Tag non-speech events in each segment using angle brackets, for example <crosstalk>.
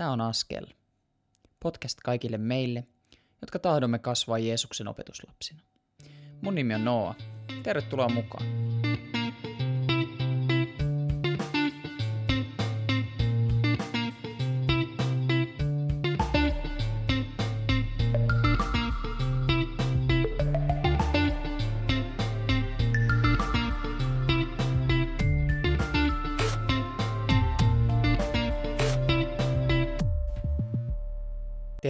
Tämä on Askel. Podcast kaikille meille, jotka tahdomme kasvaa Jeesuksen opetuslapsina. Mun nimi on Noa. Tervetuloa mukaan.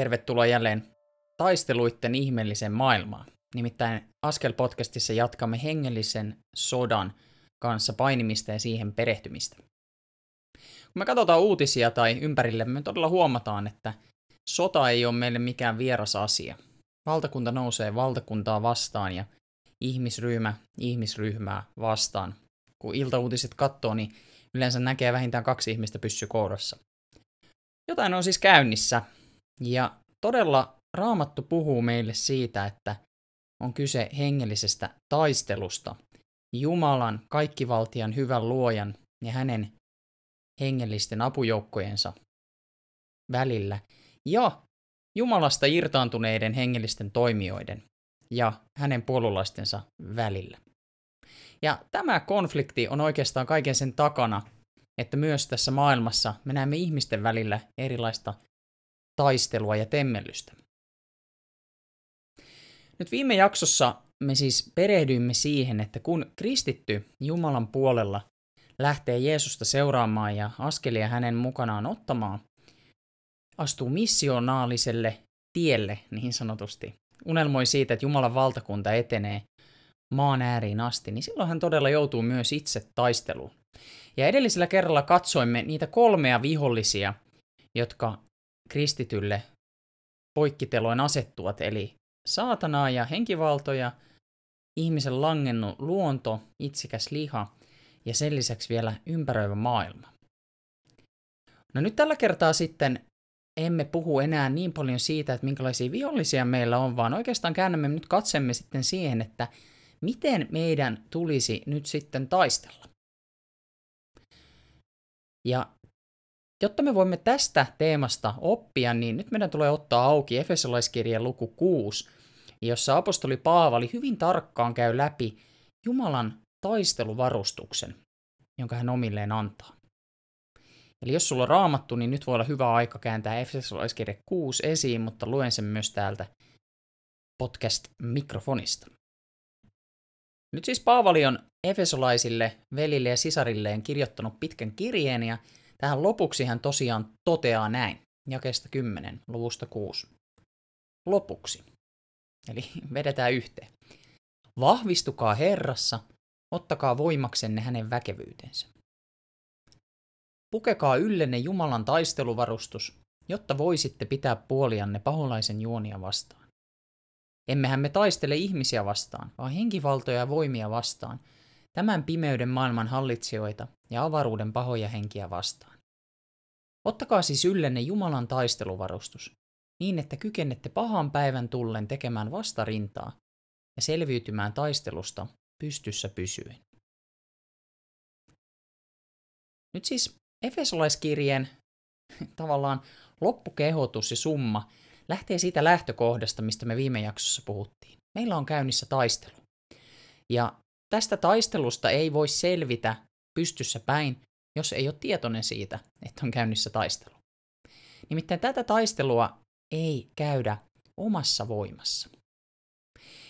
Tervetuloa jälleen taisteluitten ihmeelliseen maailmaan. Nimittäin Askel-podcastissa jatkamme hengellisen sodan kanssa painimista ja siihen perehtymistä. Kun me katsotaan uutisia tai ympärille, me todella huomataan, että sota ei ole meille mikään vieras asia. Valtakunta nousee valtakuntaa vastaan ja ihmisryhmä ihmisryhmää vastaan. Kun iltauutiset katsoo, niin yleensä näkee vähintään kaksi ihmistä pyssykourassa. Jotain on siis käynnissä, ja todella Raamattu puhuu meille siitä, että on kyse hengellisestä taistelusta Jumalan, kaikkivaltian, hyvän luojan ja hänen hengellisten apujoukkojensa välillä ja Jumalasta irtaantuneiden hengellisten toimijoiden ja hänen puolulaistensa välillä. Ja tämä konflikti on oikeastaan kaiken sen takana, että myös tässä maailmassa me näemme ihmisten välillä erilaista taistelua ja temmellystä. Nyt viime jaksossa me siis perehdyimme siihen, että kun kristitty Jumalan puolella lähtee Jeesusta seuraamaan ja askelia hänen mukanaan ottamaan, astuu missionaaliselle tielle niin sanotusti, unelmoi siitä, että Jumalan valtakunta etenee maan ääriin asti, niin silloin hän todella joutuu myös itse taisteluun. Ja edellisellä kerralla katsoimme niitä kolmea vihollisia, jotka kristitylle poikkiteloin asettuvat, eli saatanaa ja henkivaltoja, ihmisen langennut luonto, itsikäs liha ja sen lisäksi vielä ympäröivä maailma. No nyt tällä kertaa sitten emme puhu enää niin paljon siitä, että minkälaisia vihollisia meillä on, vaan oikeastaan käännämme nyt katsemme sitten siihen, että miten meidän tulisi nyt sitten taistella. Ja Jotta me voimme tästä teemasta oppia, niin nyt meidän tulee ottaa auki Efesolaiskirjan luku 6, jossa apostoli Paavali hyvin tarkkaan käy läpi Jumalan taisteluvarustuksen, jonka hän omilleen antaa. Eli jos sulla on raamattu, niin nyt voi olla hyvä aika kääntää Efesolaiskirja 6 esiin, mutta luen sen myös täältä podcast-mikrofonista. Nyt siis Paavali on Efesolaisille velille ja sisarilleen kirjoittanut pitkän kirjeen ja Tähän lopuksi hän tosiaan toteaa näin, jakesta 10, luvusta 6. Lopuksi. Eli <laughs> vedetään yhteen. Vahvistukaa Herrassa, ottakaa voimaksenne hänen väkevyytensä. Pukekaa yllenne Jumalan taisteluvarustus, jotta voisitte pitää puolianne paholaisen juonia vastaan. Emmehän me taistele ihmisiä vastaan, vaan henkivaltoja ja voimia vastaan, tämän pimeyden maailman hallitsijoita ja avaruuden pahoja henkiä vastaan. Ottakaa siis yllenne Jumalan taisteluvarustus, niin että kykennette pahan päivän tullen tekemään vastarintaa ja selviytymään taistelusta pystyssä pysyen. Nyt siis Efesolaiskirjeen <laughs> tavallaan loppukehotus ja summa lähtee siitä lähtökohdasta, mistä me viime jaksossa puhuttiin. Meillä on käynnissä taistelu. Ja tästä taistelusta ei voi selvitä pystyssä päin, jos ei ole tietoinen siitä, että on käynnissä taistelu. Nimittäin tätä taistelua ei käydä omassa voimassa.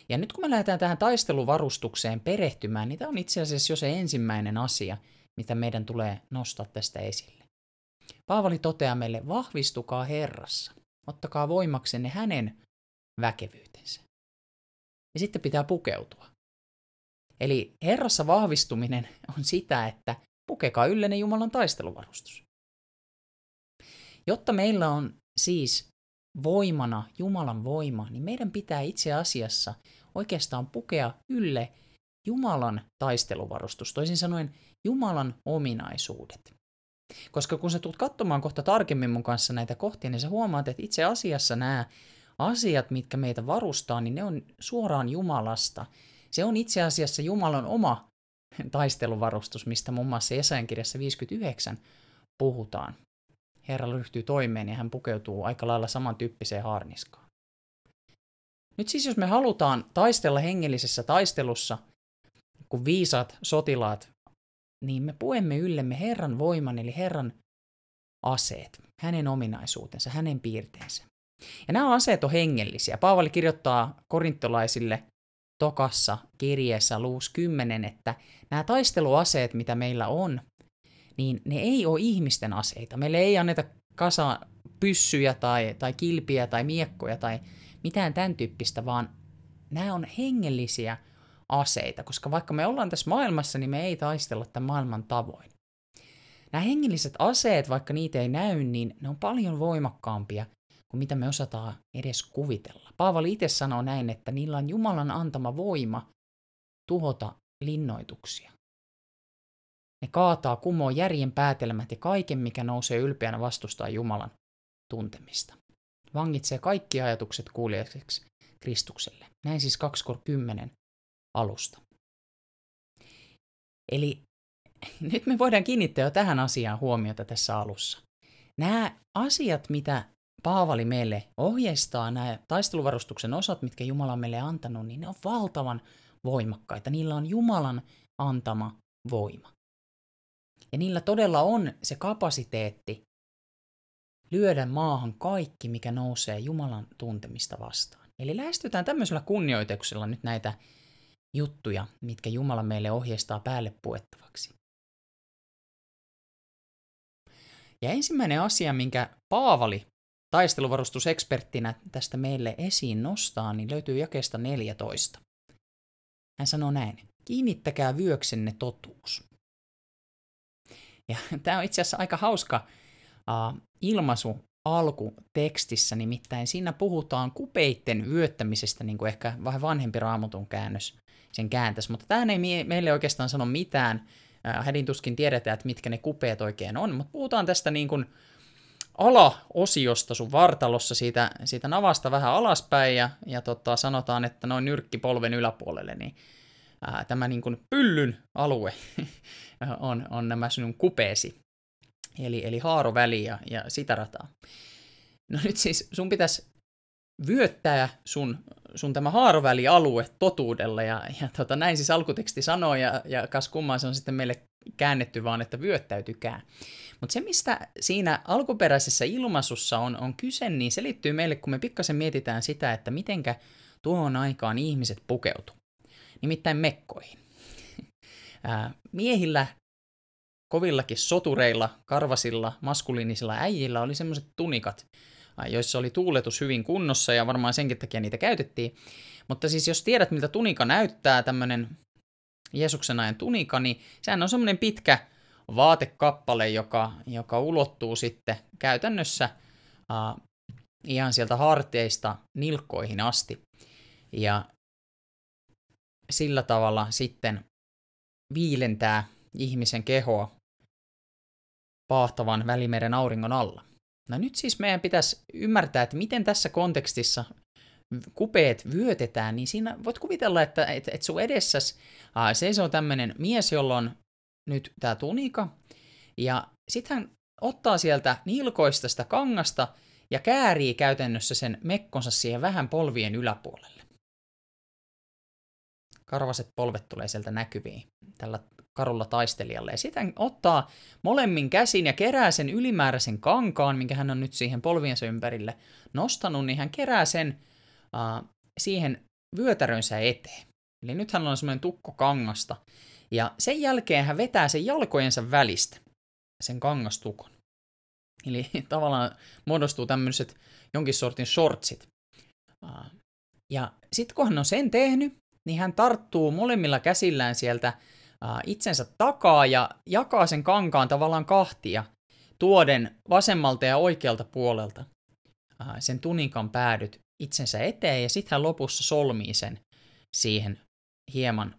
Ja nyt kun me lähdetään tähän taisteluvarustukseen perehtymään, niin tämä on itse asiassa jo se ensimmäinen asia, mitä meidän tulee nostaa tästä esille. Paavali toteaa meille, vahvistukaa Herrassa, ottakaa voimaksenne hänen väkevyytensä. Ja sitten pitää pukeutua. Eli Herrassa vahvistuminen on sitä, että pukekaa yllenne Jumalan taisteluvarustus. Jotta meillä on siis voimana Jumalan voima, niin meidän pitää itse asiassa oikeastaan pukea ylle Jumalan taisteluvarustus, toisin sanoen Jumalan ominaisuudet. Koska kun sä tulet katsomaan kohta tarkemmin mun kanssa näitä kohtia, niin sä huomaat, että itse asiassa nämä asiat, mitkä meitä varustaa, niin ne on suoraan Jumalasta. Se on itse asiassa Jumalan oma taisteluvarustus, mistä muun muassa Jesajan kirjassa 59 puhutaan. Herra ryhtyy toimeen ja hän pukeutuu aika lailla samantyyppiseen haarniskaan. Nyt siis jos me halutaan taistella hengellisessä taistelussa, kun viisaat sotilaat, niin me puemme yllemme Herran voiman, eli Herran aseet, hänen ominaisuutensa, hänen piirteensä. Ja nämä aseet on hengellisiä. Paavali kirjoittaa korintolaisille tokassa kirjeessä luus 10, että nämä taisteluaseet, mitä meillä on, niin ne ei ole ihmisten aseita. Meille ei anneta kasa pyssyjä tai, tai kilpiä tai miekkoja tai mitään tämän tyyppistä, vaan nämä on hengellisiä aseita, koska vaikka me ollaan tässä maailmassa, niin me ei taistella tämän maailman tavoin. Nämä hengelliset aseet, vaikka niitä ei näy, niin ne on paljon voimakkaampia kuin mitä me osataan edes kuvitella. Paavali itse sanoo näin, että niillä on Jumalan antama voima tuhota linnoituksia. Ne kaataa kumoon järjen päätelmät ja kaiken, mikä nousee ylpeänä vastustaa Jumalan tuntemista. Vangitsee kaikki ajatukset kuulijaisiksi Kristukselle. Näin siis 2.10 alusta. Eli nyt me voidaan kiinnittää jo tähän asiaan huomiota tässä alussa. Nämä asiat, mitä Paavali meille ohjeistaa, nämä taisteluvarustuksen osat, mitkä Jumala on meille antanut, niin ne on valtavan voimakkaita. Niillä on Jumalan antama voima. Ja niillä todella on se kapasiteetti lyödä maahan kaikki, mikä nousee Jumalan tuntemista vastaan. Eli lähestytään tämmöisellä kunnioituksella nyt näitä juttuja, mitkä Jumala meille ohjeistaa päälle puettavaksi. Ja ensimmäinen asia, minkä Paavali taisteluvarustuseksperttinä tästä meille esiin nostaa, niin löytyy jakeesta 14. Hän sanoo näin, kiinnittäkää vyöksenne totuus. Ja <laughs> tämä on itse asiassa aika hauska uh, ilmaisu alkutekstissä, nimittäin siinä puhutaan kupeitten vyöttämisestä, niin kuin ehkä vähän vanhempi raamutun käännös sen kääntäisi, mutta tähän ei meille oikeastaan sano mitään. Hädin tuskin tiedetään, että mitkä ne kupeet oikein on, mutta puhutaan tästä niin kuin alaosiosta sun vartalossa, siitä, siitä navasta vähän alaspäin, ja, ja tota, sanotaan, että noin nyrkki polven yläpuolelle, niin ää, tämä niin kuin pyllyn alue <laughs> on, on nämä sinun kupeesi, eli, eli haaroväli ja, ja sitä rataa. No nyt siis sun pitäisi vyöttää sun, sun tämä haarovälialue totuudella, ja, ja tota, näin siis alkuteksti sanoo, ja, ja kas kummaan se on sitten meille käännetty vaan, että vyöttäytykää. Mutta se, mistä siinä alkuperäisessä ilmaisussa on, on kyse, niin se liittyy meille, kun me pikkasen mietitään sitä, että mitenkä tuohon aikaan ihmiset pukeutu. Nimittäin mekkoihin. <laughs> miehillä, kovillakin sotureilla, karvasilla, maskuliinisilla äijillä oli semmoiset tunikat, joissa oli tuuletus hyvin kunnossa ja varmaan senkin takia niitä käytettiin. Mutta siis jos tiedät, miltä tunika näyttää, tämmöinen Jeesuksen ajan tunika, niin sehän on semmoinen pitkä vaatekappale, joka, joka ulottuu sitten käytännössä uh, ihan sieltä harteista nilkkoihin asti. Ja sillä tavalla sitten viilentää ihmisen kehoa paahtavan välimeren auringon alla. No nyt siis meidän pitäisi ymmärtää, että miten tässä kontekstissa kupeet vyötetään, niin siinä voit kuvitella, että, että, että sun edessäs seisoo tämmöinen mies, jolla on nyt tämä tunika, ja sitten hän ottaa sieltä nilkoista sitä kangasta ja käärii käytännössä sen mekkonsa siihen vähän polvien yläpuolelle. Karvaset polvet tulee sieltä näkyviin tällä karulla taistelijalle. Ja sitten ottaa molemmin käsin ja kerää sen ylimääräisen kankaan, minkä hän on nyt siihen polviensa ympärille nostanut, niin hän kerää sen uh, siihen vyötärönsä eteen. Eli nyt hän on semmoinen tukko kangasta. Ja sen jälkeen hän vetää sen jalkojensa välistä, sen kangastukon. Eli <laughs> tavallaan muodostuu tämmöiset jonkin sortin shortsit. Ja sitten kun hän on sen tehnyt, niin hän tarttuu molemmilla käsillään sieltä itsensä takaa ja jakaa sen kankaan tavallaan kahtia, tuoden vasemmalta ja oikealta puolelta sen tunikan päädyt itsensä eteen ja sitten hän lopussa solmii sen siihen hieman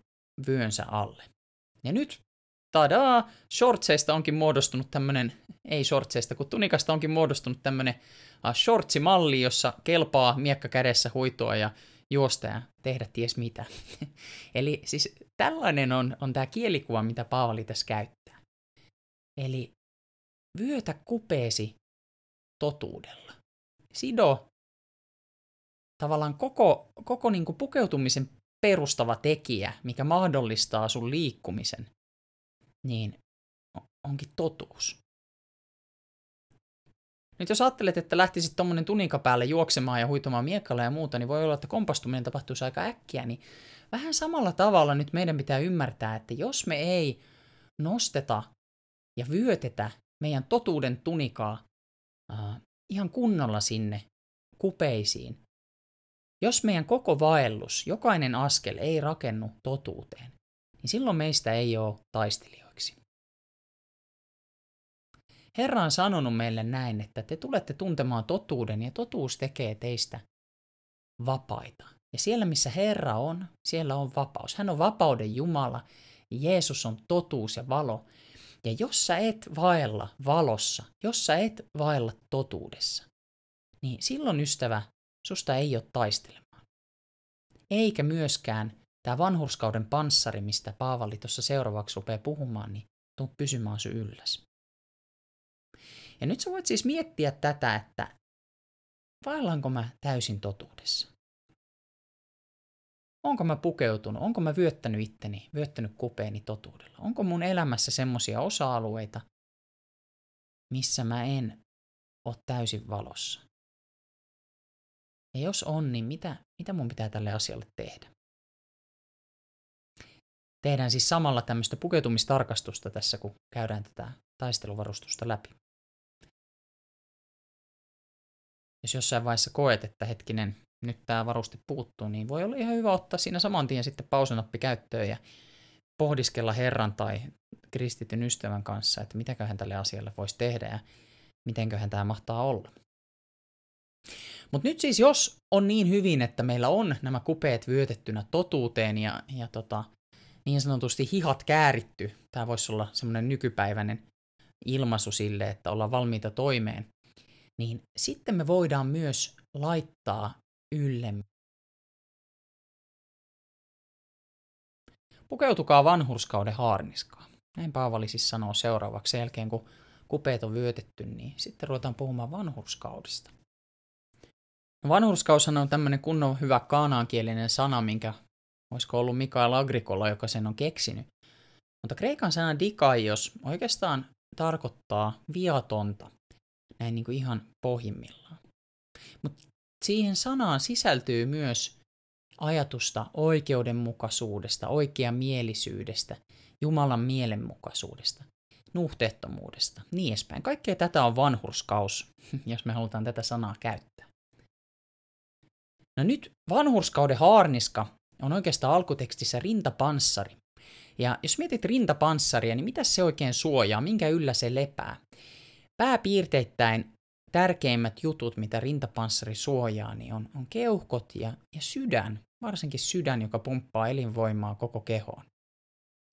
vyönsä alle. Ja nyt, tadaa, shortseista onkin muodostunut tämmönen, ei shortseista, kun tunikasta onkin muodostunut tämmönen shortsimalli, jossa kelpaa miekka kädessä huitoa ja juosta ja tehdä ties mitä. <laughs> Eli siis tällainen on, on tämä kielikuva, mitä Paavali tässä käyttää. Eli vyötä kupeesi totuudella. Sido tavallaan koko, koko niin pukeutumisen perustava tekijä, mikä mahdollistaa sun liikkumisen, niin onkin totuus. Nyt jos ajattelet, että lähtisit tuommoinen tunika päälle juoksemaan ja huitomaan miekkalla ja muuta, niin voi olla, että kompastuminen tapahtuisi aika äkkiä, niin vähän samalla tavalla nyt meidän pitää ymmärtää, että jos me ei nosteta ja vyötetä meidän totuuden tunikaa ihan kunnolla sinne kupeisiin, jos meidän koko vaellus, jokainen askel ei rakennu totuuteen, niin silloin meistä ei ole taistelijoiksi. Herra on sanonut meille näin, että te tulette tuntemaan totuuden ja totuus tekee teistä vapaita. Ja siellä missä Herra on, siellä on vapaus. Hän on vapauden Jumala. Jeesus on totuus ja valo. Ja jos sä et vaella valossa, jos sä et vaella totuudessa, niin silloin ystävä, susta ei ole taistelemaan. Eikä myöskään tämä vanhurskauden panssari, mistä Paavali tuossa seuraavaksi rupeaa puhumaan, niin tuu pysymään sun ylläs. Ja nyt sä voit siis miettiä tätä, että vaellanko mä täysin totuudessa? Onko mä pukeutunut, onko mä vyöttänyt itteni, vyöttänyt kupeeni totuudella? Onko mun elämässä semmosia osa-alueita, missä mä en ole täysin valossa? Ja jos on, niin mitä, mitä mun pitää tälle asialle tehdä? Tehdään siis samalla tämmöistä pukeutumistarkastusta tässä, kun käydään tätä taisteluvarustusta läpi. Jos jossain vaiheessa koet, että hetkinen, nyt tämä varuste puuttuu, niin voi olla ihan hyvä ottaa siinä saman tien sitten pausenappi käyttöön ja pohdiskella Herran tai kristityn ystävän kanssa, että mitäköhän tälle asialle voisi tehdä ja mitenköhän tämä mahtaa olla. Mutta nyt siis jos on niin hyvin, että meillä on nämä kupeet vyötettynä totuuteen ja, ja tota, niin sanotusti hihat kääritty, tämä voisi olla semmoinen nykypäiväinen ilmaisu sille, että ollaan valmiita toimeen, niin sitten me voidaan myös laittaa yllemme. Pukeutukaa vanhurskauden haarniskaa. Näin Paavali siis sanoo seuraavaksi. Jälkeen kun kupeet on vyötetty, niin sitten ruvetaan puhumaan vanhurskaudesta. Vanhurskaus on tämmöinen kunnon hyvä kaanaankielinen sana, minkä olisiko ollut Mikael Agrikola, joka sen on keksinyt. Mutta kreikan sana dikaios oikeastaan tarkoittaa viatonta, näin niin kuin ihan pohjimmillaan. Mutta siihen sanaan sisältyy myös ajatusta oikeudenmukaisuudesta, oikeamielisyydestä, Jumalan mielenmukaisuudesta, nuhteettomuudesta, niin edespäin. Kaikkea tätä on vanhurskaus, <laughs> jos me halutaan tätä sanaa käyttää. No nyt vanhurskauden haarniska on oikeastaan alkutekstissä rintapanssari. Ja jos mietit rintapanssaria, niin mitä se oikein suojaa, minkä yllä se lepää? Pääpiirteittäin tärkeimmät jutut, mitä rintapanssari suojaa, niin on, on keuhkot ja, ja sydän, varsinkin sydän, joka pumppaa elinvoimaa koko kehoon,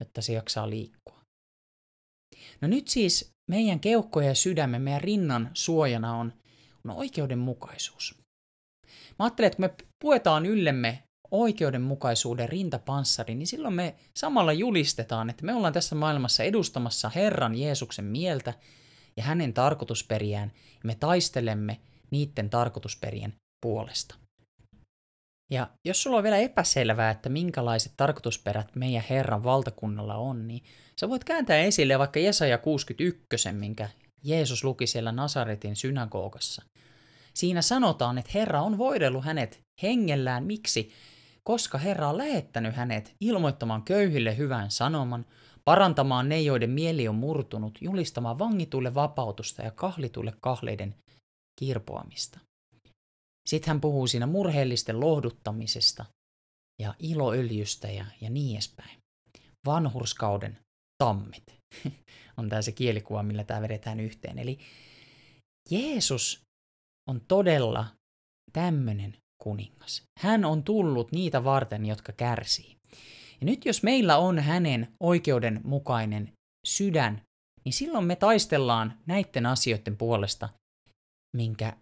jotta se jaksaa liikkua. No nyt siis meidän keuhkojen ja sydämen, meidän rinnan suojana on, on oikeudenmukaisuus. Mä ajattelen, että kun me puetaan yllemme oikeudenmukaisuuden rintapanssari, niin silloin me samalla julistetaan, että me ollaan tässä maailmassa edustamassa Herran Jeesuksen mieltä ja hänen tarkoitusperiään, ja me taistelemme niiden tarkoitusperien puolesta. Ja jos sulla on vielä epäselvää, että minkälaiset tarkoitusperät meidän Herran valtakunnalla on, niin sä voit kääntää esille vaikka Jesaja 61, minkä Jeesus luki siellä Nasaretin synagogassa. Siinä sanotaan, että Herra on voidellut hänet hengellään. Miksi? Koska Herra on lähettänyt hänet ilmoittamaan köyhille hyvän sanoman, parantamaan ne, joiden mieli on murtunut, julistamaan vangituille vapautusta ja kahlituille kahleiden kirpoamista. Sitten hän puhuu siinä murheellisten lohduttamisesta ja iloöljystä ja, ja niin edespäin. Vanhurskauden tammit <laughs> on tämä se kielikuva, millä tämä vedetään yhteen. Eli Jeesus on todella tämmöinen kuningas. Hän on tullut niitä varten, jotka kärsii. Ja nyt jos meillä on hänen oikeudenmukainen sydän, niin silloin me taistellaan näiden asioiden puolesta, minkä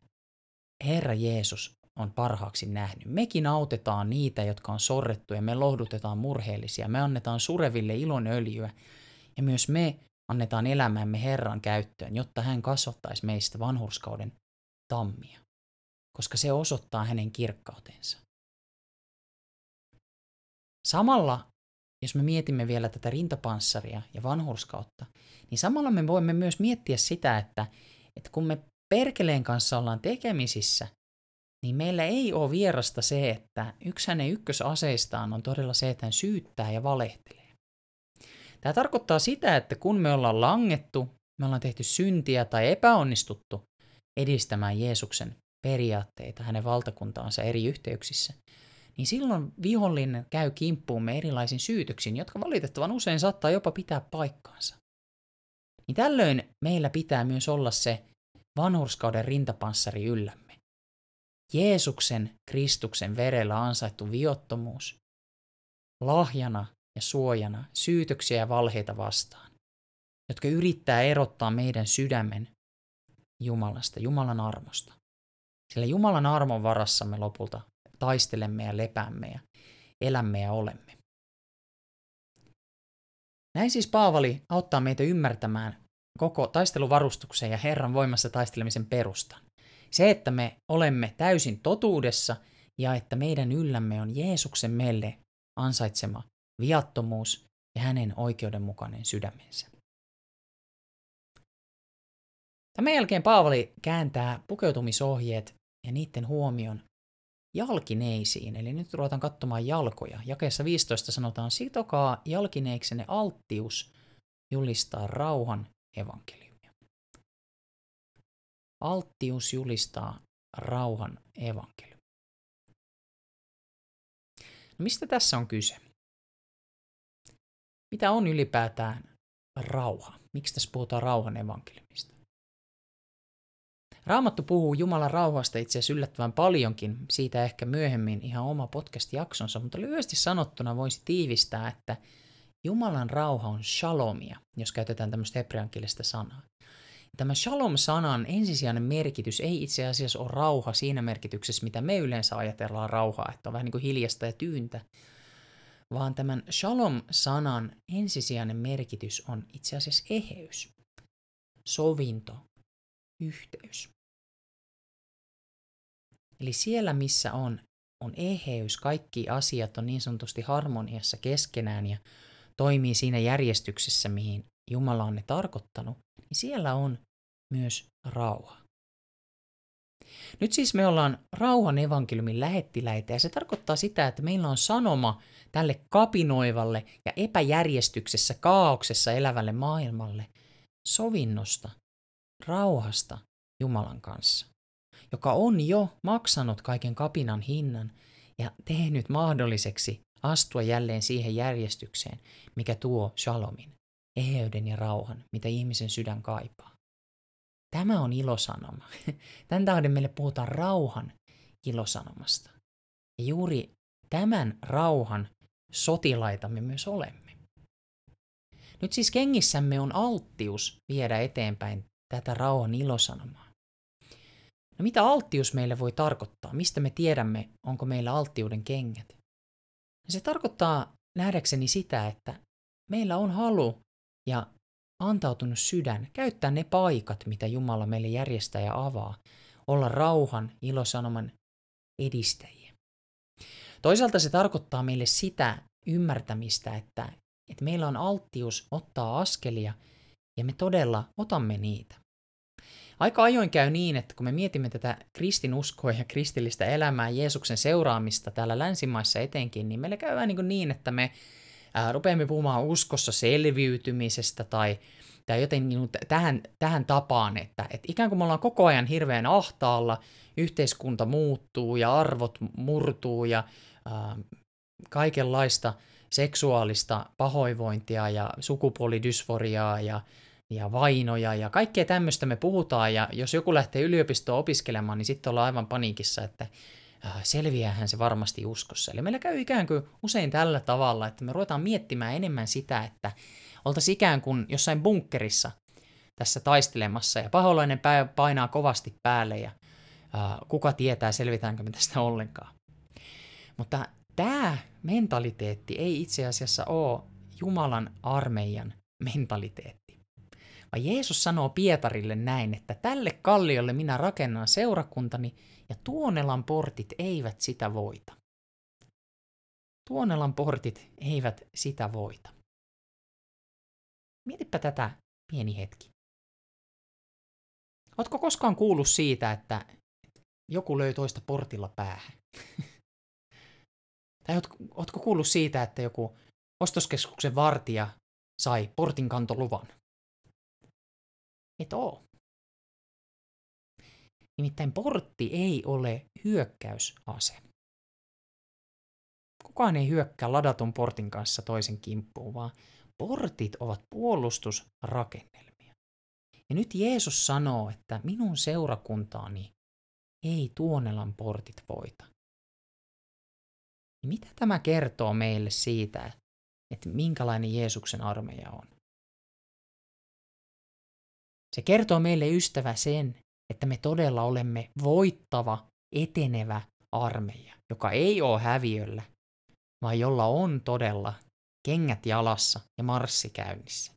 Herra Jeesus on parhaaksi nähnyt. Mekin autetaan niitä, jotka on sorrettu ja me lohdutetaan murheellisia. Me annetaan sureville ilonöljyä ja myös me annetaan elämämme Herran käyttöön, jotta hän kasvattaisi meistä vanhurskauden tammia, koska se osoittaa hänen kirkkautensa. Samalla, jos me mietimme vielä tätä rintapanssaria ja vanhurskautta, niin samalla me voimme myös miettiä sitä, että, että kun me perkeleen kanssa ollaan tekemisissä, niin meillä ei ole vierasta se, että yksi hänen ykkösaseistaan on todella se, että hän syyttää ja valehtelee. Tämä tarkoittaa sitä, että kun me ollaan langettu, me ollaan tehty syntiä tai epäonnistuttu edistämään Jeesuksen periaatteita, hänen valtakuntaansa eri yhteyksissä, niin silloin vihollinen käy kimppuumme erilaisin syytöksiin, jotka valitettavan usein saattaa jopa pitää paikkaansa. Niin tällöin meillä pitää myös olla se vanhurskauden rintapanssari yllämme. Jeesuksen Kristuksen verellä ansaittu viottomuus, lahjana ja suojana syytöksiä ja valheita vastaan, jotka yrittää erottaa meidän sydämen Jumalasta, Jumalan armosta. Sillä Jumalan armon varassa me lopulta taistelemme ja lepäämme ja elämme ja olemme. Näin siis Paavali auttaa meitä ymmärtämään koko taisteluvarustuksen ja Herran voimassa taistelemisen perustan. Se, että me olemme täysin totuudessa ja että meidän yllämme on Jeesuksen meille ansaitsema viattomuus ja hänen oikeudenmukainen sydämensä. Tämän jälkeen Paavali kääntää pukeutumisohjeet ja niiden huomion jalkineisiin, eli nyt ruvetaan katsomaan jalkoja. Jakeessa 15 sanotaan, sitokaa jalkineiksenne alttius julistaa rauhan evankeliumia. Alttius julistaa rauhan evankeliumia. No mistä tässä on kyse? Mitä on ylipäätään rauha? Miksi tässä puhutaan rauhan evankeliumista? Raamattu puhuu Jumalan rauhasta itse asiassa yllättävän paljonkin, siitä ehkä myöhemmin ihan oma podcast-jaksonsa, mutta lyhyesti sanottuna voisi tiivistää, että Jumalan rauha on shalomia, jos käytetään tämmöistä hebreankielistä sanaa. Tämä shalom-sanan ensisijainen merkitys ei itse asiassa ole rauha siinä merkityksessä, mitä me yleensä ajatellaan rauhaa, että on vähän niin kuin hiljasta ja tyyntä, vaan tämän shalom-sanan ensisijainen merkitys on itse asiassa eheys, sovinto, yhteys. Eli siellä, missä on, on eheys, kaikki asiat on niin sanotusti harmoniassa keskenään ja toimii siinä järjestyksessä, mihin Jumala on ne tarkoittanut, niin siellä on myös rauha. Nyt siis me ollaan rauhan evankeliumin lähettiläitä ja se tarkoittaa sitä, että meillä on sanoma tälle kapinoivalle ja epäjärjestyksessä, kaauksessa elävälle maailmalle sovinnosta, rauhasta Jumalan kanssa joka on jo maksanut kaiken kapinan hinnan ja tehnyt mahdolliseksi astua jälleen siihen järjestykseen, mikä tuo shalomin, eheyden ja rauhan, mitä ihmisen sydän kaipaa. Tämä on ilosanoma. <laughs> Tän tähden meille puhutaan rauhan ilosanomasta. Ja juuri tämän rauhan sotilaita me myös olemme. Nyt siis kengissämme on alttius viedä eteenpäin tätä rauhan ilosanomaa. No mitä alttius meille voi tarkoittaa? Mistä me tiedämme, onko meillä alttiuden kengät? Se tarkoittaa nähdäkseni sitä, että meillä on halu ja antautunut sydän käyttää ne paikat, mitä Jumala meille järjestää ja avaa, olla rauhan, ilosanoman edistäjiä. Toisaalta se tarkoittaa meille sitä ymmärtämistä, että, että meillä on alttius ottaa askelia ja me todella otamme niitä. Aika ajoin käy niin, että kun me mietimme tätä kristinuskoa ja kristillistä elämää, Jeesuksen seuraamista täällä länsimaissa etenkin, niin meillä käy niin, niin että me ää, rupeamme puhumaan uskossa selviytymisestä tai, tai joten niin tähän, tähän tapaan, että, että ikään kuin me ollaan koko ajan hirveän ahtaalla, yhteiskunta muuttuu ja arvot murtuu ja ää, kaikenlaista seksuaalista pahoinvointia ja sukupuolidysforiaa ja ja vainoja ja kaikkea tämmöistä me puhutaan, ja jos joku lähtee yliopistoon opiskelemaan, niin sitten ollaan aivan paniikissa, että äh, selviäähän se varmasti uskossa. Eli meillä käy ikään kuin usein tällä tavalla, että me ruvetaan miettimään enemmän sitä, että oltaisiin ikään kuin jossain bunkkerissa tässä taistelemassa, ja paholainen painaa kovasti päälle, ja äh, kuka tietää, selvitäänkö me tästä ollenkaan. Mutta tämä mentaliteetti ei itse asiassa ole Jumalan armeijan mentaliteetti Vaan Jeesus sanoo Pietarille näin, että tälle kalliolle minä rakennan seurakuntani ja Tuonelan portit eivät sitä voita. Tuonelan portit eivät sitä voita. Mietipä tätä pieni hetki. Ootko koskaan kuullut siitä, että joku löi toista portilla päähän? <laughs> tai ootko kuullut siitä, että joku ostoskeskuksen vartija sai portinkantoluvan? Et oo. Nimittäin portti ei ole hyökkäysase. Kukaan ei hyökkää ladatun portin kanssa toisen kimppuun, vaan portit ovat puolustusrakennelmia. Ja nyt Jeesus sanoo, että minun seurakuntaani ei Tuonelan portit voita. Mitä tämä kertoo meille siitä, että minkälainen Jeesuksen armeija on? Se kertoo meille ystävä sen, että me todella olemme voittava, etenevä armeija, joka ei ole häviöllä, vaan jolla on todella kengät jalassa ja marssi käynnissä.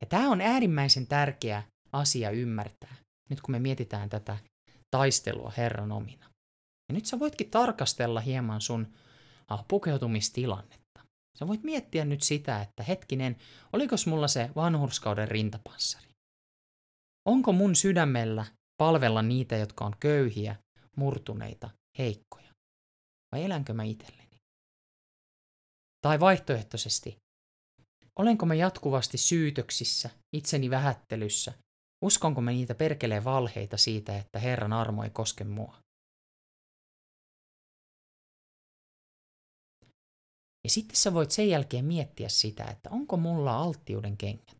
Ja tämä on äärimmäisen tärkeä asia ymmärtää, nyt kun me mietitään tätä taistelua Herran omina. Ja nyt sä voitkin tarkastella hieman sun ah, pukeutumistilannetta. Sä voit miettiä nyt sitä, että hetkinen, oliko mulla se vanhurskauden rintapanssari? Onko mun sydämellä palvella niitä, jotka on köyhiä, murtuneita, heikkoja? Vai elänkö mä itselleni? Tai vaihtoehtoisesti, olenko mä jatkuvasti syytöksissä, itseni vähättelyssä, uskonko mä niitä perkeleen valheita siitä, että Herran armo ei koske mua? Ja sitten sä voit sen jälkeen miettiä sitä, että onko mulla alttiuden kengät.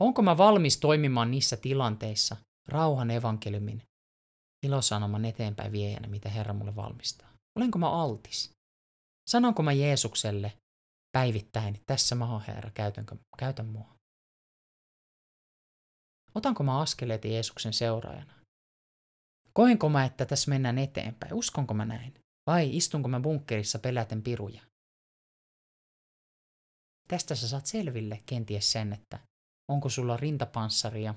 Onko mä valmis toimimaan niissä tilanteissa rauhan evankeliumin ilosanoman eteenpäin viejänä, mitä Herra mulle valmistaa? Olenko mä altis? Sanonko mä Jeesukselle päivittäin, tässä mä oon Herra, käytänkö, käytä mua? Otanko mä askeleet Jeesuksen seuraajana? Koenko mä, että tässä mennään eteenpäin? Uskonko mä näin? Vai istunko mä bunkkerissa peläten piruja? Tästä sä saat selville kenties sen, että onko sulla rintapanssari ja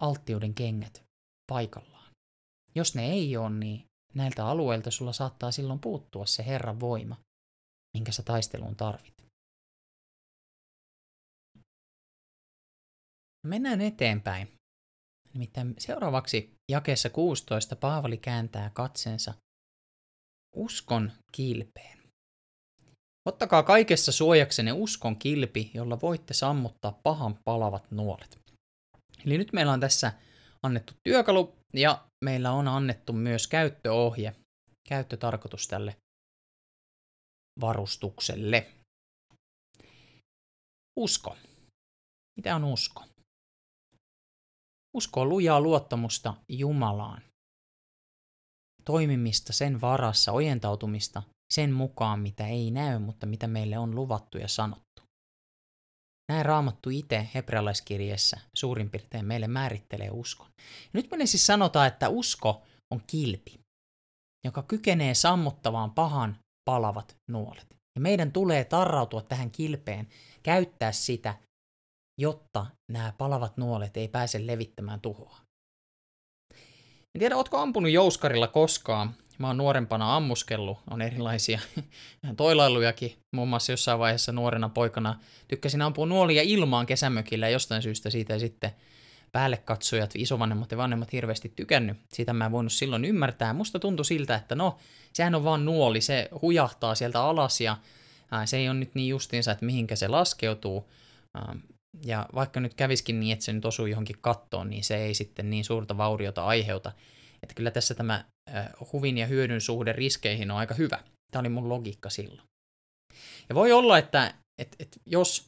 alttiuden kengät paikallaan. Jos ne ei ole, niin näiltä alueilta sulla saattaa silloin puuttua se Herran voima, minkä sä taisteluun tarvit. Mennään eteenpäin. Nimittäin seuraavaksi jakeessa 16 Paavali kääntää katseensa uskon kilpeen. Ottakaa kaikessa suojaksenne uskon kilpi, jolla voitte sammuttaa pahan palavat nuolet. Eli nyt meillä on tässä annettu työkalu ja meillä on annettu myös käyttöohje, käyttötarkoitus tälle varustukselle. Usko. Mitä on usko? Usko on lujaa luottamusta Jumalaan. Toimimista sen varassa, ojentautumista sen mukaan, mitä ei näy, mutta mitä meille on luvattu ja sanottu. Näin raamattu itse hebrealaiskirjeessä suurin piirtein meille määrittelee uskon. Ja nyt meille siis sanotaan, että usko on kilpi, joka kykenee sammuttamaan pahan palavat nuolet. Ja meidän tulee tarrautua tähän kilpeen, käyttää sitä, jotta nämä palavat nuolet ei pääse levittämään tuhoa. En tiedä, ootko ampunut jouskarilla koskaan, Mä oon nuorempana ammuskellut, on erilaisia <laughs> toilailujakin. Muun muassa jossain vaiheessa nuorena poikana tykkäsin ampua nuolia ilmaan kesämökillä jostain syystä siitä ei sitten päälle katsojat, isovanhemmat ja vanhemmat hirveästi tykännyt. Sitä mä en voinut silloin ymmärtää. Musta tuntui siltä, että no, sehän on vaan nuoli, se hujahtaa sieltä alas ja se ei ole nyt niin justiinsa, että mihinkä se laskeutuu. Ja vaikka nyt käviskin niin, että se nyt osuu johonkin kattoon, niin se ei sitten niin suurta vauriota aiheuta. Että kyllä tässä tämä huvin ja hyödyn suhde riskeihin on aika hyvä. Tämä oli mun logiikka silloin. Ja voi olla, että, että, että jos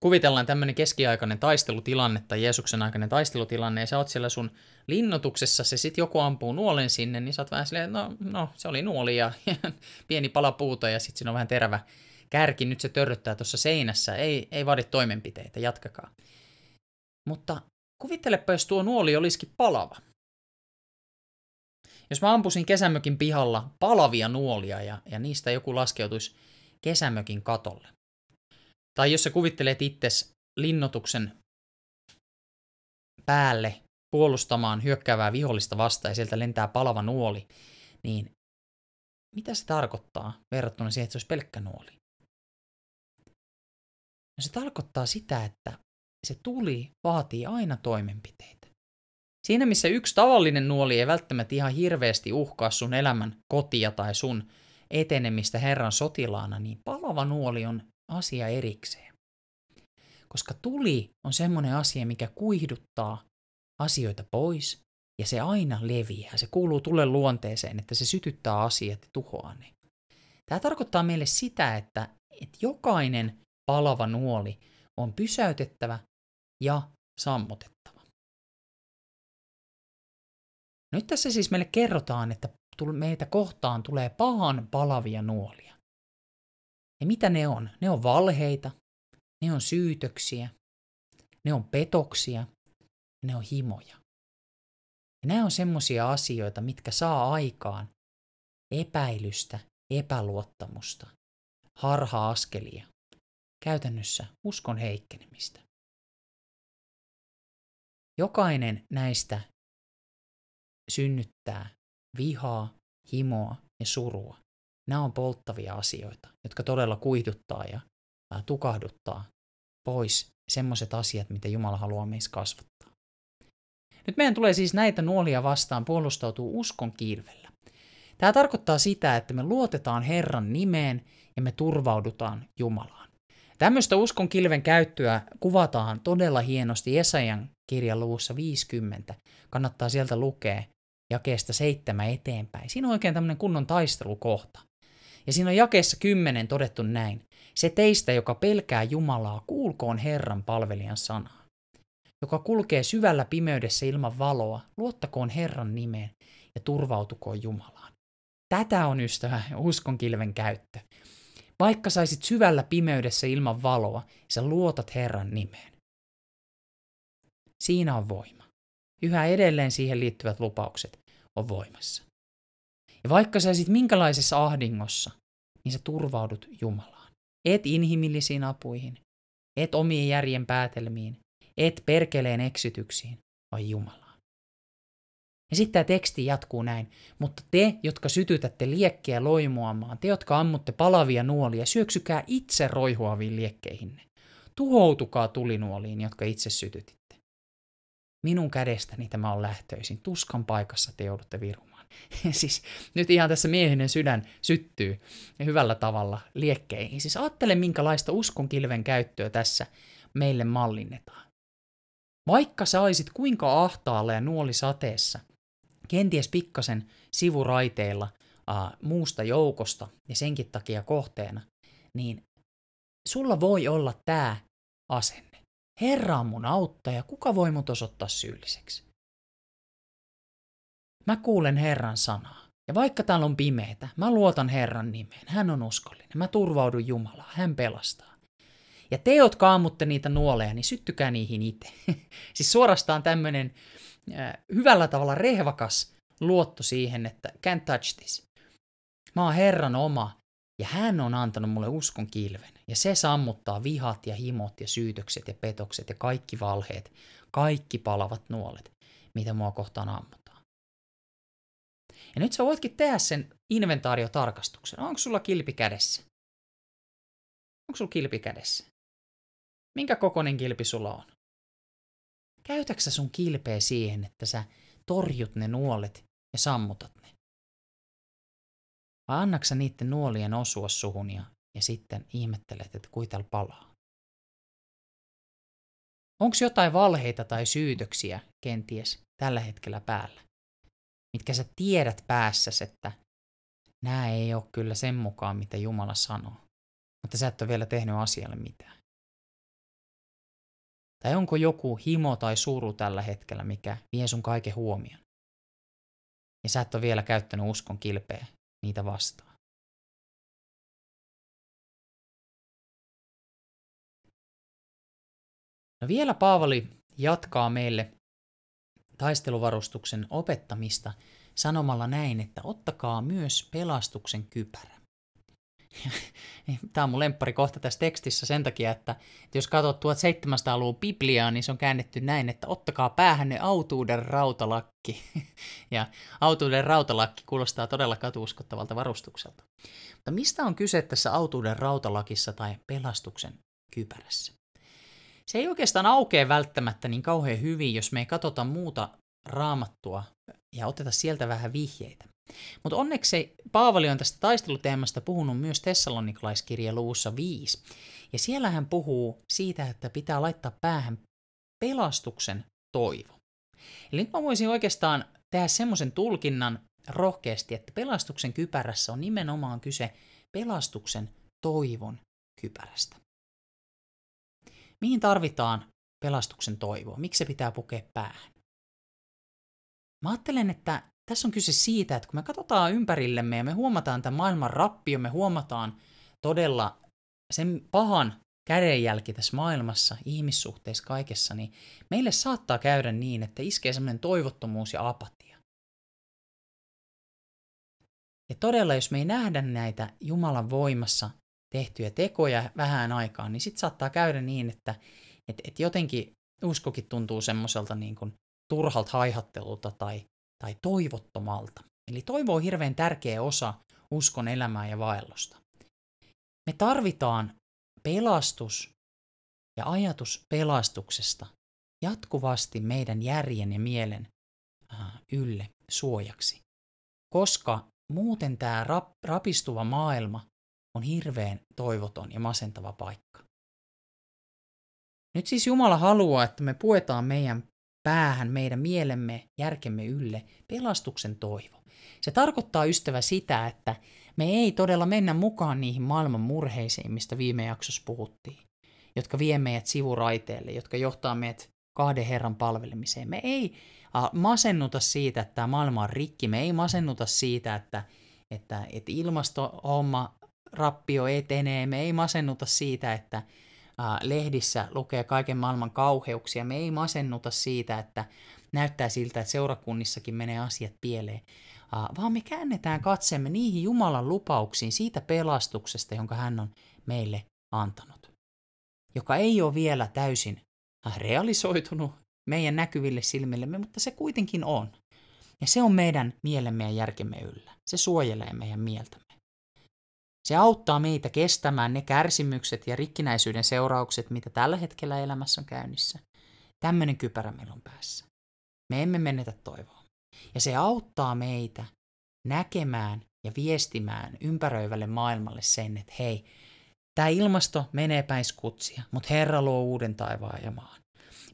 kuvitellaan tämmöinen keskiaikainen taistelutilanne tai Jeesuksen aikainen taistelutilanne, ja sä oot siellä sun linnotuksessa, se sit joku ampuu nuolen sinne, niin sä oot vähän silleen, no, no se oli nuoli ja, ja <laughs> pieni pala puuta ja sitten siinä on vähän terävä kärki, nyt se törröttää tuossa seinässä, ei, ei vaadi toimenpiteitä, jatkakaa. Mutta kuvittelepa, jos tuo nuoli olisikin palava. Jos mä ampusin kesämökin pihalla palavia nuolia ja, ja niistä joku laskeutuisi kesämökin katolle. Tai jos sä kuvittelet itses linnotuksen päälle puolustamaan hyökkäävää vihollista vastaan ja sieltä lentää palava nuoli, niin mitä se tarkoittaa verrattuna siihen, että se olisi pelkkä nuoli? No se tarkoittaa sitä, että se tuli vaatii aina toimenpiteitä. Siinä missä yksi tavallinen nuoli ei välttämättä ihan hirveästi uhkaa sun elämän kotia tai sun etenemistä Herran sotilaana, niin palava nuoli on asia erikseen. Koska tuli on semmoinen asia, mikä kuihduttaa asioita pois, ja se aina leviää. Se kuuluu tulen luonteeseen, että se sytyttää asiat ja tuhoaa ne. Tämä tarkoittaa meille sitä, että, että jokainen palava nuoli on pysäytettävä ja sammutettava. Nyt tässä siis meille kerrotaan, että meitä kohtaan tulee pahan palavia nuolia. Ja mitä ne on? Ne on valheita, ne on syytöksiä, ne on petoksia, ne on himoja. Ja nämä on semmoisia asioita, mitkä saa aikaan epäilystä, epäluottamusta, harha-askelia, käytännössä uskon heikkenemistä. Jokainen näistä synnyttää vihaa, himoa ja surua. Nämä on polttavia asioita, jotka todella kuihduttaa ja tukahduttaa pois semmoiset asiat, mitä Jumala haluaa meissä kasvattaa. Nyt meidän tulee siis näitä nuolia vastaan puolustautua uskon kirvellä. Tämä tarkoittaa sitä, että me luotetaan Herran nimeen ja me turvaudutaan Jumalaan. Tämmöistä uskon kilven käyttöä kuvataan todella hienosti Esajan kirjan luvussa 50. Kannattaa sieltä lukea jakeesta seitsemän eteenpäin. Siinä on oikein tämmöinen kunnon taistelukohta. Ja siinä on jakeessa kymmenen todettu näin. Se teistä, joka pelkää Jumalaa, kuulkoon Herran palvelijan sanaa. Joka kulkee syvällä pimeydessä ilman valoa, luottakoon Herran nimeen ja turvautukoon Jumalaan. Tätä on ystävä uskon kilven käyttö. Vaikka saisit syvällä pimeydessä ilman valoa, sä luotat Herran nimeen. Siinä on voima. Yhä edelleen siihen liittyvät lupaukset on voimassa. Ja vaikka sä olisit minkälaisessa ahdingossa, niin sä turvaudut Jumalaan. Et inhimillisiin apuihin, et omiin järjen päätelmiin, et perkeleen eksytyksiin, vaan Jumalaan. Ja sitten tämä teksti jatkuu näin. Mutta te, jotka sytytätte liekkiä loimuamaan, te, jotka ammutte palavia nuolia, syöksykää itse roihuaviin liekkeihinne. Tuhoutukaa tulinuoliin, jotka itse sytytitte. Minun kädestäni tämä on lähtöisin. Tuskan paikassa te joudutte virumaan. <laughs> siis nyt ihan tässä miehinen sydän syttyy hyvällä tavalla liekkeihin. Siis ajattele, minkälaista uskon kilven käyttöä tässä meille mallinnetaan. Vaikka saisit kuinka ahtaalla ja nuoli sateessa, kenties pikkasen sivuraiteilla äh, muusta joukosta ja senkin takia kohteena, niin sulla voi olla tämä asenne. Herra on mun auttaja, kuka voi mut osoittaa syylliseksi? Mä kuulen Herran sanaa. Ja vaikka täällä on pimeetä, mä luotan Herran nimeen. Hän on uskollinen. Mä turvaudun Jumalaan. Hän pelastaa. Ja te, jotka ammutte niitä nuoleja, niin syttykää niihin itse. <laughs> siis suorastaan tämmönen äh, hyvällä tavalla rehvakas luotto siihen, että can't touch this. Mä oon Herran oma ja hän on antanut mulle uskon kilven. Ja se sammuttaa vihat ja himot ja syytökset ja petokset ja kaikki valheet, kaikki palavat nuolet, mitä mua kohtaan ammutaan. Ja nyt sä voitkin tehdä sen inventaariotarkastuksen. Onko sulla kilpi kädessä? Onko sulla kilpi kädessä? Minkä kokoinen kilpi sulla on? Käytäksä sun kilpeä siihen, että sä torjut ne nuolet ja sammutat ne? Vai annaksa niiden nuolien osua suhun ja, ja sitten ihmettelet, että kuitel palaa? Onko jotain valheita tai syytöksiä kenties tällä hetkellä päällä, mitkä sä tiedät päässäsi, että nämä ei ole kyllä sen mukaan, mitä Jumala sanoo, mutta sä et ole vielä tehnyt asialle mitään? Tai onko joku himo tai suru tällä hetkellä, mikä vie sun kaiken huomion? Ja sä et ole vielä käyttänyt uskon kilpeä niitä vastaan. No vielä Paavali jatkaa meille taisteluvarustuksen opettamista sanomalla näin, että ottakaa myös pelastuksen kypärä. <laughs> Tämä on mun lemppari kohta tässä tekstissä sen takia, että, että jos katsot 1700-luvun Bibliaa, niin se on käännetty näin, että ottakaa päähänne autuuden rautalakki. <laughs> ja autuuden rautalakki kuulostaa todella katuuskottavalta varustukselta. Mutta mistä on kyse tässä autuuden rautalakissa tai pelastuksen kypärässä? Se ei oikeastaan aukea välttämättä niin kauhean hyvin, jos me ei katsota muuta raamattua ja oteta sieltä vähän vihjeitä. Mutta onneksi Paavali on tästä taisteluteemasta puhunut myös Tessalonikalaiskirja luvussa 5. Ja siellä hän puhuu siitä, että pitää laittaa päähän pelastuksen toivo. Eli nyt mä voisin oikeastaan tehdä semmoisen tulkinnan rohkeasti, että pelastuksen kypärässä on nimenomaan kyse pelastuksen toivon kypärästä. Mihin tarvitaan pelastuksen toivoa? Miksi se pitää pukea päähän? Mä ajattelen, että tässä on kyse siitä, että kun me katsotaan ympärillemme ja me huomataan tämän maailman rappio, me huomataan todella sen pahan kädenjälki tässä maailmassa, ihmissuhteissa, kaikessa, niin meille saattaa käydä niin, että iskee semmoinen toivottomuus ja apatia. Ja todella, jos me ei nähdä näitä Jumalan voimassa tehtyjä tekoja vähän aikaan, niin sitten saattaa käydä niin, että et, et jotenkin uskokin tuntuu semmoiselta niin kuin turhalta haihattelulta tai, tai toivottomalta. Eli toivo on hirveän tärkeä osa uskon elämää ja vaellusta. Me tarvitaan pelastus ja ajatus pelastuksesta jatkuvasti meidän järjen ja mielen äh, ylle suojaksi, koska muuten tämä rap, rapistuva maailma on hirveän toivoton ja masentava paikka. Nyt siis Jumala haluaa, että me puetaan meidän päähän, meidän mielemme, järkemme ylle pelastuksen toivo. Se tarkoittaa, ystävä, sitä, että me ei todella mennä mukaan niihin maailman murheisiin, mistä viime jaksossa puhuttiin, jotka vie meidät sivuraiteelle, jotka johtaa meidät kahden Herran palvelemiseen. Me ei masennuta siitä, että tämä maailma on rikki, me ei masennuta siitä, että, että, että ilmastohomma rappio etenee, me ei masennuta siitä, että lehdissä lukee kaiken maailman kauheuksia, me ei masennuta siitä, että näyttää siltä, että seurakunnissakin menee asiat pieleen, vaan me käännetään katsemme niihin Jumalan lupauksiin siitä pelastuksesta, jonka hän on meille antanut, joka ei ole vielä täysin realisoitunut meidän näkyville silmillemme, mutta se kuitenkin on. Ja se on meidän mielemme ja järkemme yllä. Se suojelee meidän mieltämme. Se auttaa meitä kestämään ne kärsimykset ja rikkinäisyyden seuraukset, mitä tällä hetkellä elämässä on käynnissä. Tämmöinen kypärä meillä on päässä. Me emme menetä toivoa. Ja se auttaa meitä näkemään ja viestimään ympäröivälle maailmalle sen, että hei, tämä ilmasto menee päin skutsia, mutta Herra luo uuden taivaan ja maan.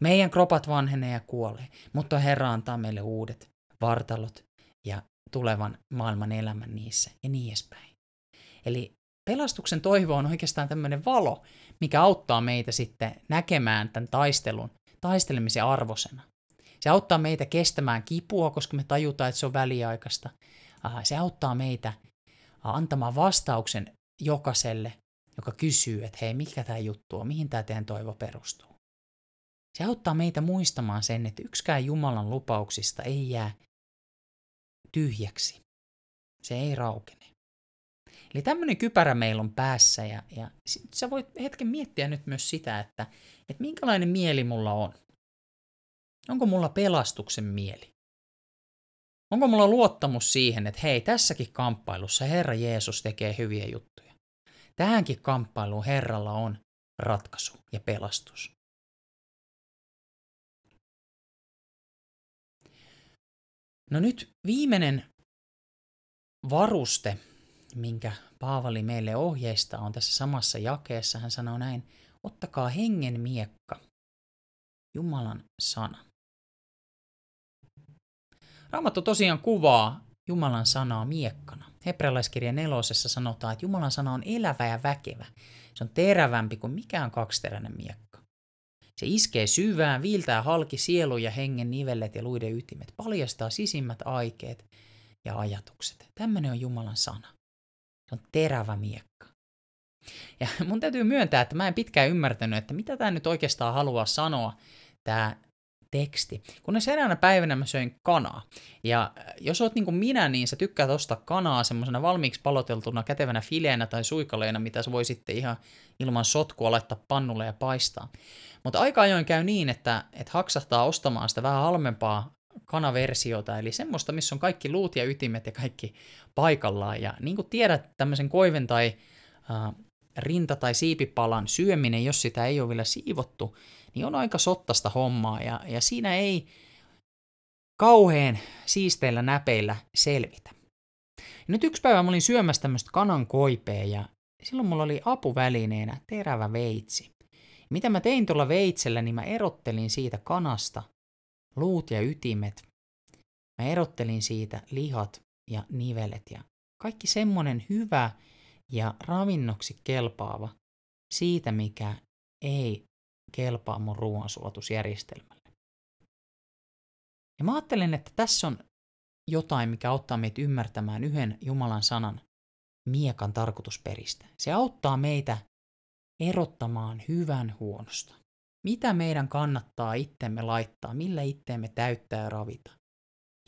Meidän kropat vanhenee ja kuolee, mutta Herra antaa meille uudet vartalot ja tulevan maailman elämän niissä ja niin edespäin. Eli pelastuksen toivo on oikeastaan tämmöinen valo, mikä auttaa meitä sitten näkemään tämän taistelun, taistelemisen arvosena. Se auttaa meitä kestämään kipua, koska me tajutaan, että se on väliaikaista. Se auttaa meitä antamaan vastauksen jokaiselle, joka kysyy, että hei, mikä tämä juttu on, mihin tämä teidän toivo perustuu. Se auttaa meitä muistamaan sen, että yksikään Jumalan lupauksista ei jää tyhjäksi. Se ei raukene. Eli tämmöinen kypärä meillä on päässä ja, ja sä voit hetken miettiä nyt myös sitä, että, että minkälainen mieli mulla on. Onko mulla pelastuksen mieli? Onko mulla luottamus siihen, että hei, tässäkin kamppailussa Herra Jeesus tekee hyviä juttuja. Tähänkin kamppailuun Herralla on ratkaisu ja pelastus. No nyt viimeinen varuste, minkä Paavali meille ohjeista on tässä samassa jakeessa. Hän sanoo näin, ottakaa hengen miekka, Jumalan sana. Raamattu tosiaan kuvaa Jumalan sanaa miekkana. Hebrealaiskirjan nelosessa sanotaan, että Jumalan sana on elävä ja väkevä. Se on terävämpi kuin mikään kaksiteräinen miekka. Se iskee syvään, viiltää halki sielu ja hengen nivellet ja luiden ytimet, paljastaa sisimmät aikeet ja ajatukset. Tämmöinen on Jumalan sana. On terävä miekka. Ja <laughs> mun täytyy myöntää, että mä en pitkään ymmärtänyt, että mitä tämä nyt oikeastaan haluaa sanoa, tämä teksti. Kun eräänä päivänä mä söin kanaa. Ja äh, jos oot niin kuin minä, niin sä tykkäät ostaa kanaa semmoisena valmiiksi paloteltuna kätevänä fileenä tai suikaleena, mitä sä voi sitten ihan ilman sotkua laittaa pannulle ja paistaa. Mutta aika ajoin käy niin, että, että haksahtaa ostamaan sitä vähän halvempaa kanaversiota, eli semmoista, missä on kaikki luut ja ytimet ja kaikki paikallaan. Ja niin kuin tiedät, tämmöisen koiven tai äh, rinta- tai siipipalan syöminen, jos sitä ei ole vielä siivottu, niin on aika sottasta hommaa, ja, ja siinä ei kauheen siisteillä näpeillä selvitä. Ja nyt yksi päivä mä olin syömässä tämmöistä kanan koipea, ja silloin mulla oli apuvälineenä terävä veitsi. Mitä mä tein tuolla veitsellä, niin mä erottelin siitä kanasta luut ja ytimet. Mä erottelin siitä lihat ja nivelet ja kaikki semmonen hyvä ja ravinnoksi kelpaava siitä, mikä ei kelpaa mun ruoansulatusjärjestelmälle. Ja mä ajattelen, että tässä on jotain, mikä auttaa meitä ymmärtämään yhden Jumalan sanan miekan tarkoitusperistä. Se auttaa meitä erottamaan hyvän huonosta. Mitä meidän kannattaa itsemme laittaa, millä itteemme täyttää ja ravita.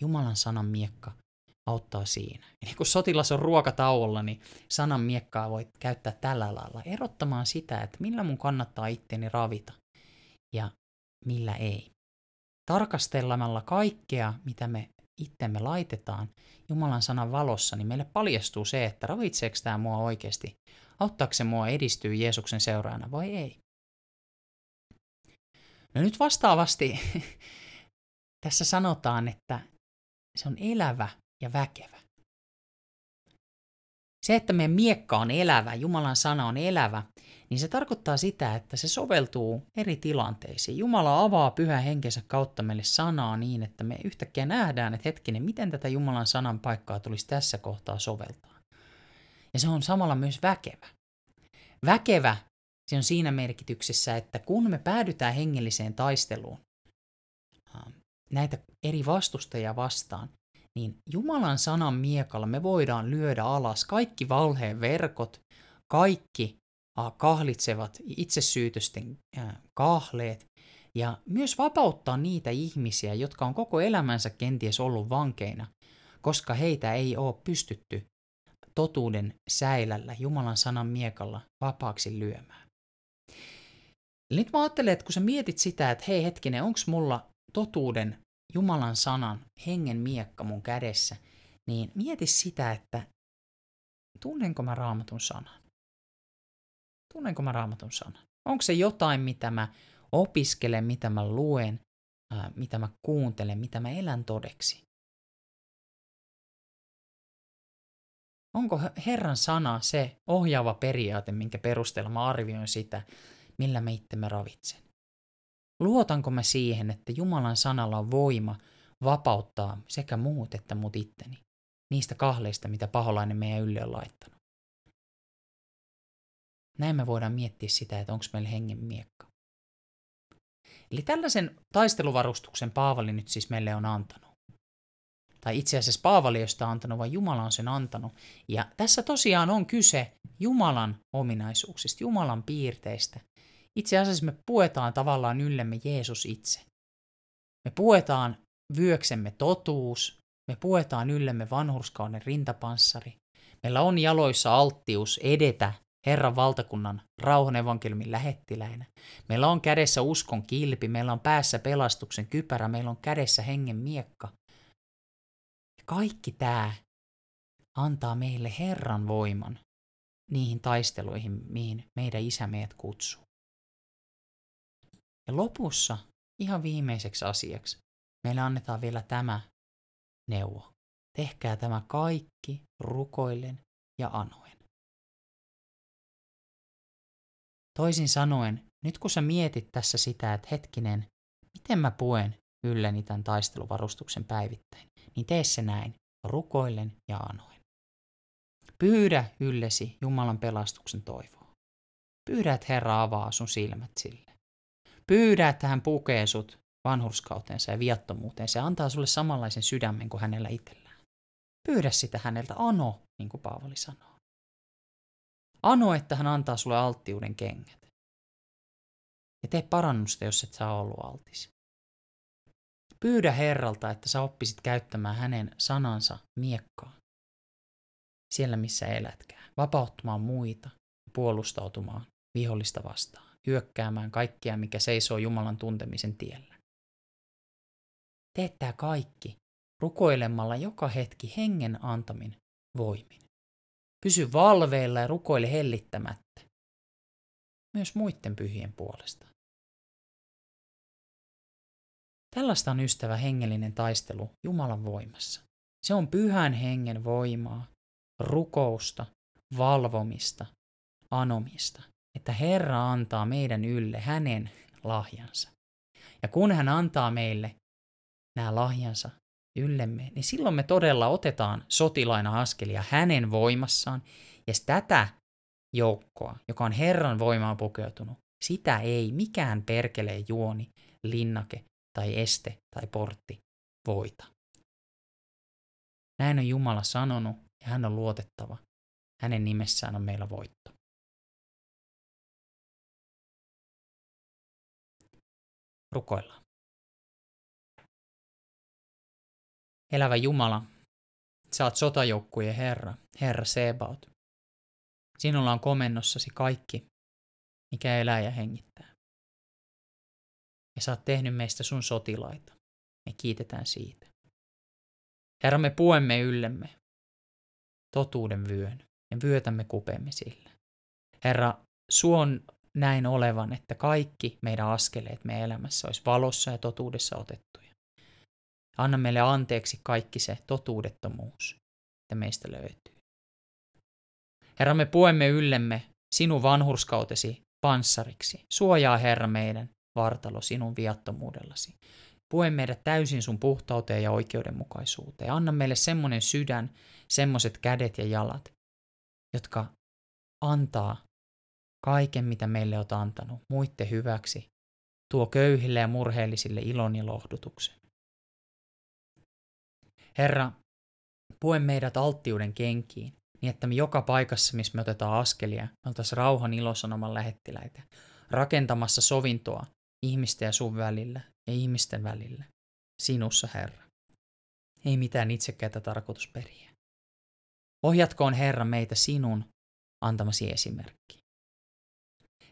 Jumalan sanan miekka auttaa siinä. Eli kun sotilas on ruokatauolla, niin sanan miekkaa voit käyttää tällä lailla, erottamaan sitä, että millä mun kannattaa itteeni ravita ja millä ei. Tarkastelemalla kaikkea, mitä me itsemme laitetaan Jumalan sanan valossa, niin meille paljastuu se, että ravitseeko tämä mua oikeasti, auttaako se mua edistyä Jeesuksen seuraajana vai ei. No nyt vastaavasti <laughs> tässä sanotaan, että se on elävä ja väkevä. Se, että meidän miekka on elävä, Jumalan sana on elävä, niin se tarkoittaa sitä, että se soveltuu eri tilanteisiin. Jumala avaa pyhä henkensä kautta meille sanaa niin, että me yhtäkkiä nähdään, että hetkinen, miten tätä Jumalan sanan paikkaa tulisi tässä kohtaa soveltaa. Ja se on samalla myös väkevä. Väkevä se on siinä merkityksessä, että kun me päädytään hengelliseen taisteluun näitä eri vastustajia vastaan, niin Jumalan sanan miekalla me voidaan lyödä alas kaikki valheen verkot, kaikki kahlitsevat itsesyytösten kahleet ja myös vapauttaa niitä ihmisiä, jotka on koko elämänsä kenties ollut vankeina, koska heitä ei ole pystytty totuuden säilällä Jumalan sanan miekalla vapaaksi lyömään. Nyt mä ajattelen, että kun sä mietit sitä, että hei hetkinen, onks mulla totuuden Jumalan sanan, hengen miekka mun kädessä, niin mieti sitä, että tunnenko mä raamatun sanan? Tunnenko mä raamatun sanan? Onko se jotain, mitä mä opiskelen, mitä mä luen, ää, mitä mä kuuntelen, mitä mä elän todeksi? Onko Herran sana se ohjaava periaate, minkä perusteella mä arvioin sitä, millä me itsemme ravitsen? Luotanko mä siihen, että Jumalan sanalla on voima vapauttaa sekä muut että mut itteni niistä kahleista, mitä paholainen meidän ylle on laittanut? Näin me voidaan miettiä sitä, että onko meillä hengen miekka. Eli tällaisen taisteluvarustuksen Paavali nyt siis meille on antanut. Tai itse asiassa Paavali ei sitä antanut, vaan Jumala on sen antanut. Ja tässä tosiaan on kyse Jumalan ominaisuuksista, Jumalan piirteistä, itse asiassa me puetaan tavallaan yllemme Jeesus itse. Me puetaan vyöksemme totuus, me puetaan yllemme vanhurskauden rintapanssari. Meillä on jaloissa alttius edetä Herran valtakunnan rauhan evankeliumin lähettiläinä. Meillä on kädessä uskon kilpi, meillä on päässä pelastuksen kypärä, meillä on kädessä hengen miekka. Kaikki tämä antaa meille Herran voiman niihin taisteluihin, mihin meidän isä meidät kutsuu. Ja lopussa, ihan viimeiseksi asiaksi, meille annetaan vielä tämä neuvo. Tehkää tämä kaikki rukoillen ja anoen. Toisin sanoen, nyt kun sä mietit tässä sitä, että hetkinen, miten mä puen ylläni tämän taisteluvarustuksen päivittäin, niin tee se näin, rukoillen ja anoen. Pyydä yllesi Jumalan pelastuksen toivoa. Pyydä, että Herra avaa sun silmät sille. Pyydä, että hän pukee sut vanhurskautensa ja viattomuuteen. Se antaa sulle samanlaisen sydämen kuin hänellä itsellään. Pyydä sitä häneltä, ano, niin kuin Paavali sanoo. Ano, että hän antaa sulle alttiuden kengät. Ja tee parannusta, jos et saa ollut altis. Pyydä Herralta, että sä oppisit käyttämään hänen sanansa miekkaa. Siellä, missä elätkään. Vapauttamaan muita, puolustautumaan vihollista vastaan, hyökkäämään kaikkea, mikä seisoo Jumalan tuntemisen tiellä. Tee kaikki rukoilemalla joka hetki hengen antamin voimin. Pysy valveilla ja rukoile hellittämättä. Myös muiden pyhien puolesta. Tällaista on ystävä hengellinen taistelu Jumalan voimassa. Se on pyhän hengen voimaa, rukousta, valvomista, anomista, että Herra antaa meidän ylle hänen lahjansa. Ja kun hän antaa meille nämä lahjansa yllemme, niin silloin me todella otetaan sotilaina askelia hänen voimassaan, ja tätä joukkoa, joka on Herran voimaan pukeutunut, sitä ei mikään perkelee juoni, linnake tai este tai portti voita. Näin on Jumala sanonut ja hän on luotettava. Hänen nimessään on meillä voitto. Rukoillaan. Elävä Jumala, sä oot sotajoukkujen Herra, Herra Sebaot. Sinulla on komennossasi kaikki, mikä elää ja hengittää. Ja sä oot tehnyt meistä sun sotilaita. Me kiitetään siitä. Herra, me puemme yllemme totuuden vyön ja vyötämme kupeemme sillä. Herra, suon näin olevan, että kaikki meidän askeleet meidän elämässä olisi valossa ja totuudessa otettuja. Anna meille anteeksi kaikki se totuudettomuus, että meistä löytyy. Herra, me puemme yllemme sinun vanhurskautesi panssariksi. Suojaa, Herra, meidän vartalo sinun viattomuudellasi. Pue meidät täysin sun puhtauteen ja oikeudenmukaisuuteen. Anna meille semmoinen sydän, semmoiset kädet ja jalat, jotka antaa kaiken, mitä meille olet antanut, muitte hyväksi. Tuo köyhille ja murheellisille ilon ja lohdutuksen. Herra, pue meidät alttiuden kenkiin, niin että me joka paikassa, missä me otetaan askelia, me oltaisiin rauhan ilosanoman lähettiläitä, rakentamassa sovintoa ihmisten ja sun välillä ja ihmisten välillä. Sinussa, Herra. Ei mitään itsekäitä tarkoitusperiä. Ohjatkoon Herra meitä sinun antamasi esimerkki.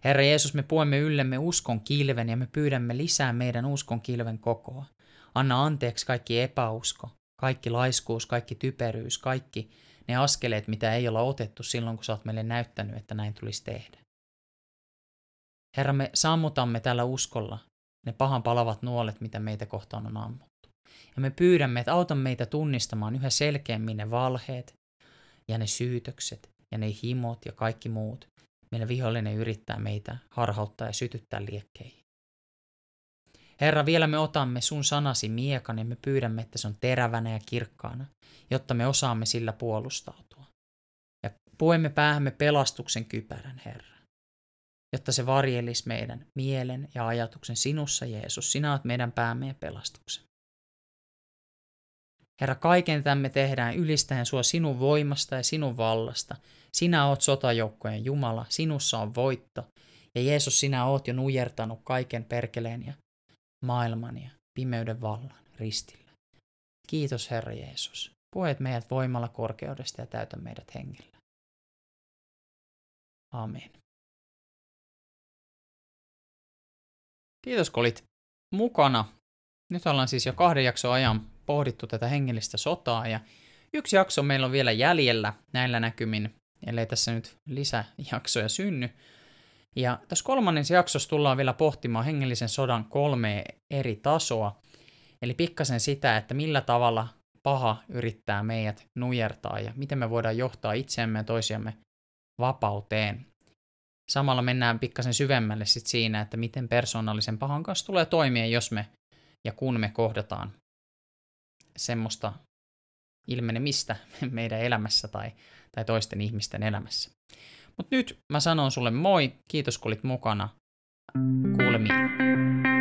Herra Jeesus, me puemme yllemme uskon kilven ja me pyydämme lisää meidän uskon kilven kokoa. Anna anteeksi kaikki epäusko, kaikki laiskuus, kaikki typeryys, kaikki ne askeleet, mitä ei olla otettu silloin, kun sä oot meille näyttänyt, että näin tulisi tehdä. Herra, me sammutamme tällä uskolla ne pahan palavat nuolet, mitä meitä kohtaan on ammuttu. Ja me pyydämme, että auta meitä tunnistamaan yhä selkeämmin ne valheet ja ne syytökset ja ne himot ja kaikki muut, millä vihollinen yrittää meitä harhauttaa ja sytyttää liekkeihin. Herra, vielä me otamme sun sanasi miekan ja me pyydämme, että se on terävänä ja kirkkaana, jotta me osaamme sillä puolustautua. Ja puemme päähämme pelastuksen kypärän, Herra jotta se varjelisi meidän mielen ja ajatuksen sinussa, Jeesus. Sinä olet meidän päämme ja pelastuksen. Herra, kaiken tämän me tehdään ylistäen sua sinun voimasta ja sinun vallasta. Sinä oot sotajoukkojen Jumala, sinussa on voitto. Ja Jeesus, sinä oot jo nujertanut kaiken perkeleen ja maailman ja pimeyden vallan ristillä. Kiitos Herra Jeesus. Puhet meidät voimalla korkeudesta ja täytä meidät hengellä. Amen. Kiitos kun olit mukana. Nyt ollaan siis jo kahden jakson ajan pohdittu tätä hengellistä sotaa ja yksi jakso meillä on vielä jäljellä näillä näkymin, ellei tässä nyt lisäjaksoja synny. Ja tässä kolmannessa jaksossa tullaan vielä pohtimaan hengellisen sodan kolme eri tasoa, eli pikkasen sitä, että millä tavalla paha yrittää meidät nujertaa ja miten me voidaan johtaa itseämme ja toisiamme vapauteen samalla mennään pikkasen syvemmälle sit siinä, että miten persoonallisen pahan kanssa tulee toimia, jos me ja kun me kohdataan semmoista ilmenemistä <laughs> meidän elämässä tai, tai toisten ihmisten elämässä. Mutta nyt mä sanon sulle moi, kiitos kun olit mukana, kuulemiin.